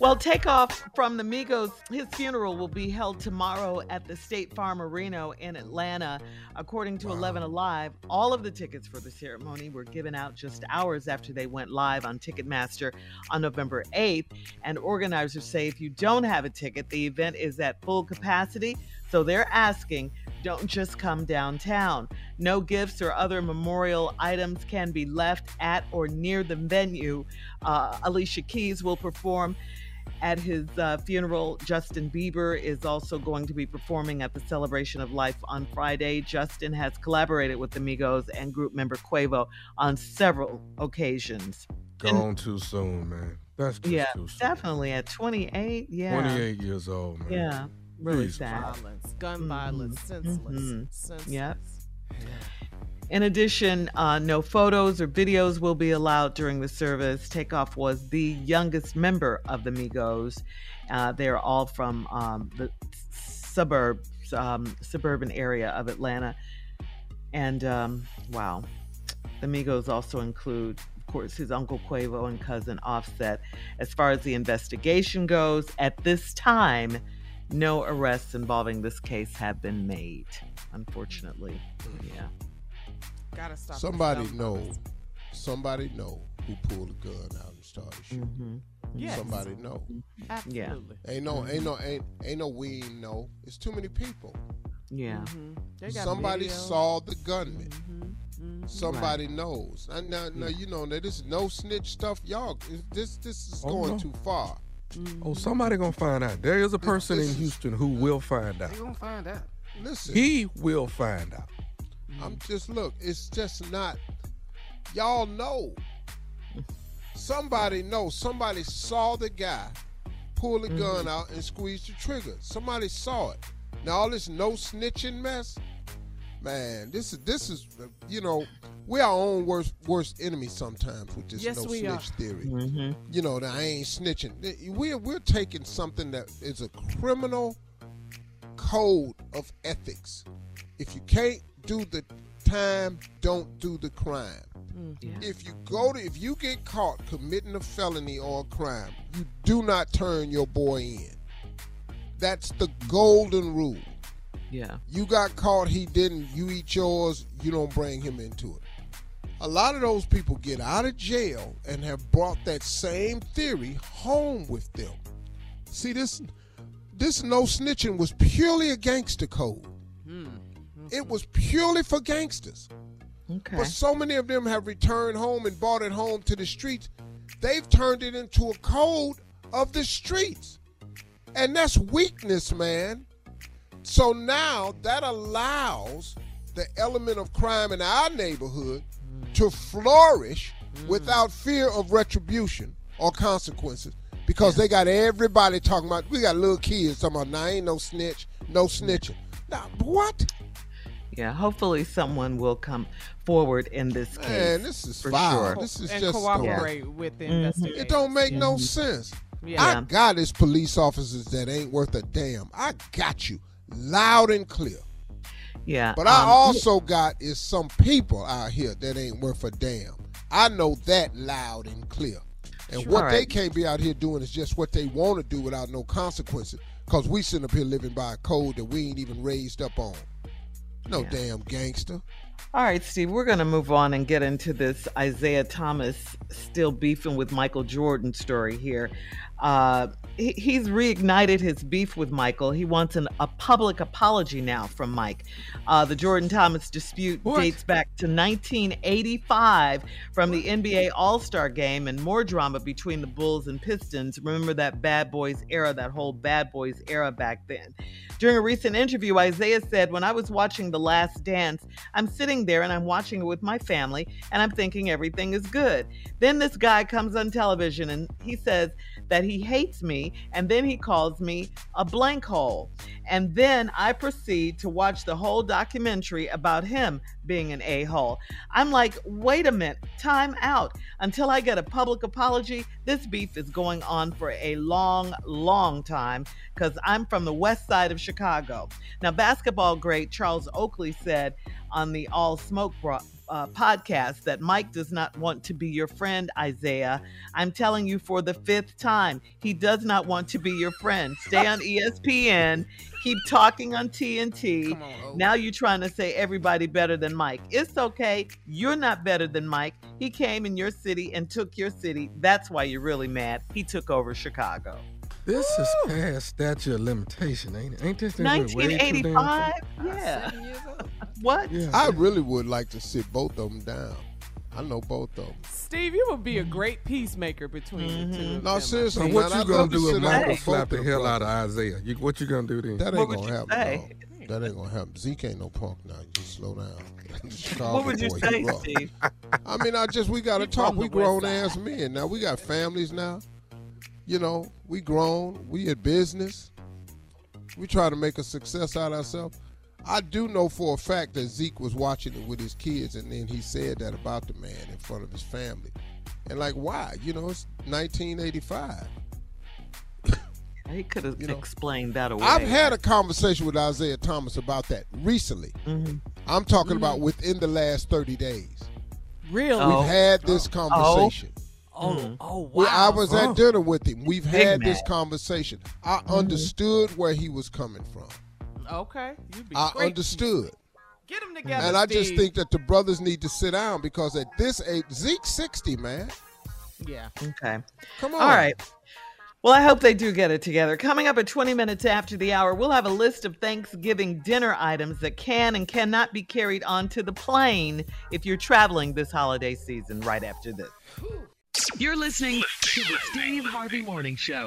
Well, takeoff from the Migos, his funeral will be held tomorrow at the State Farm Arena in Atlanta. According to 11 Alive, all of the tickets for the ceremony were given out just hours after they went live on Ticketmaster on November 8th. And organizers say if you don't have a ticket, the event is at full capacity. So they're asking, don't just come downtown. No gifts or other memorial items can be left at or near the venue. Uh, Alicia Keys will perform at his uh, funeral. Justin Bieber is also going to be performing at the celebration of life on Friday. Justin has collaborated with the Migos and group member Quavo on several occasions. Gone and, too soon, man. That's just yeah, too soon. definitely at 28. Yeah, 28 years old, man. Yeah really Please. sad. Violence, gun violence, senseless. Mhm. senseless. Yep. In addition, uh, no photos or videos will be allowed during the service. Takeoff was the youngest member of the Migos. Uh, they're all from um, the suburbs, um, suburban area of Atlanta. And um, wow, the Migos also include, of course, his uncle Quavo and cousin Offset. As far as the investigation goes, at this time, no arrests involving this case have been made. Unfortunately, yeah. Gotta stop. Somebody know. Somebody know who pulled a gun out and started shooting. Mm-hmm. Yes. Somebody know. Absolutely. Ain't no, ain't no, ain't, ain't no. We know. It's too many people. Yeah. Mhm. They got Somebody video. saw the gunman. Mhm. Somebody knows. And now, now you know that this is no snitch stuff. Y'all, this this is Oh, going no. too far. Oh, somebody gonna find out. There is a person this in Houston who will find out. They gonna find out. Listen, He will find out. I'm just look. It's just not. Y'all know. Somebody knows. Somebody saw the guy pull the gun out and squeeze the trigger. Somebody saw it. Now all this no snitching mess. Man, this is this is you know we're our own worst worst enemy sometimes with this Yes, no snitch are. theory. Mm-hmm. You know that I ain't snitching. We're we're taking something that is a criminal code of ethics. If you can't do the time, don't do the crime. Mm, if you go to if you get caught committing a felony or a crime, you do not turn your boy in. That's the golden rule. Yeah. You got caught, he didn't, you eat yours, you don't bring him into it. A lot of those people get out of jail and have brought that same theory home with them. See, this this no snitching was purely a gangster code. Hmm. It was purely for gangsters. Okay. But so many of them have returned home and brought it home to the streets. They've turned it into a code of the streets. And that's weakness, man. So now that allows the element of crime in our neighborhood mm. to flourish mm. without fear of retribution or consequences because they got everybody talking about, we got little kids talking about, nah, ain't no snitch, no snitching. Now, what? Yeah. Hopefully, someone will come forward in this case. Man, this is for foul. sure. This is and just cooperate with the Mhm. investigation. It don't make no sense. Yeah. I got his police officers that ain't worth a damn. I got you loud and clear. Yeah. But I um, also got is some people out here that ain't worth a damn. I know that loud and clear. And Sure. what they can't be out here doing is just what they want to do without no consequences. Cause we sitting up here living by a code that we ain't even raised up on. No Yeah. damn gangster. All right, Steve, we're going to move on and get into this Isaiah Thomas still beefing with Michael Jordan story here. Uh, he, he's reignited his beef with Michael. He wants an, a public apology now from Mike. Uh, the Jordan Thomas dispute dates back to 1985 from the NBA All Star game and more drama between the Bulls and Pistons. Remember that bad boys era, that whole bad boys era back then. During a recent interview, Isaiah said, When I was watching The Last Dance, I'm sitting there and I'm watching it with my family and I'm thinking everything is good. Then this guy comes on television and he says that he hates me and then he calls me a blank hole. And then I proceed to watch the whole documentary about him being an a hole. I'm like, wait a minute, time out. Until I get a public apology, this beef is going on for a long, long time because I'm from the west side of Chicago. Now, basketball great Charles Oakley said on the All Smoke Bro- uh, podcast that Mike does not want to be your friend, Isaiah. I'm telling you for the fifth time, he does not want to be your friend. Stay on ESPN, keep talking on TNT. On, Now you're trying to say everybody better than Mike. It's okay. You're not better than Mike. He came in your city and took your city. That's why you're really mad. He took over Chicago. This is past statute of limitation, ain't it? Ain't this thing way too damn 1985? Yeah. What? Yeah. I really would like to sit both of them down. I know both of them. Steve, you would be a great peacemaker between the two. Mm-hmm. of No, them. seriously, So man, what you I'd gonna do if sit down Michael slap the hell out of Isaiah? You, what you gonna do then? That ain't would gonna happen. say? dog. That ain't gonna happen. Zeke ain't no punk now. Just slow down. What would you boy, say, rough. Steve? I mean, I just we gotta He talk. We grown West ass men now. We got families now. You know, we grown. We in business. We try to make a success out of ourselves. I do know for a fact that Zeke was watching it with his kids, and then he said that about the man in front of his family. And like, why? You know, it's 1985. He could have You know, explained that away. I've had a conversation with Isaiah Thomas about that recently. Mhm. I'm talking about mm-hmm. within the last 30 days. Really? Oh. We've had this oh. conversation. Oh, oh, wow. We- I was Oh. at dinner with him. We've Big had this conversation. I mm-hmm. understood where he was coming from. Okay. You'd be I great understood. Get them together. And I just think that the brothers need to sit down because at this age, Zeke's 60, man. Yeah. Okay. Come on. All right. Well, I hope they do get it together. Coming up at 20 minutes after the hour, we'll have a list of Thanksgiving dinner items that can and cannot be carried onto the plane if you're traveling this holiday season right after this. You're listening to the Steve Harvey Morning Show.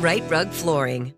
Rite Rug Flooring.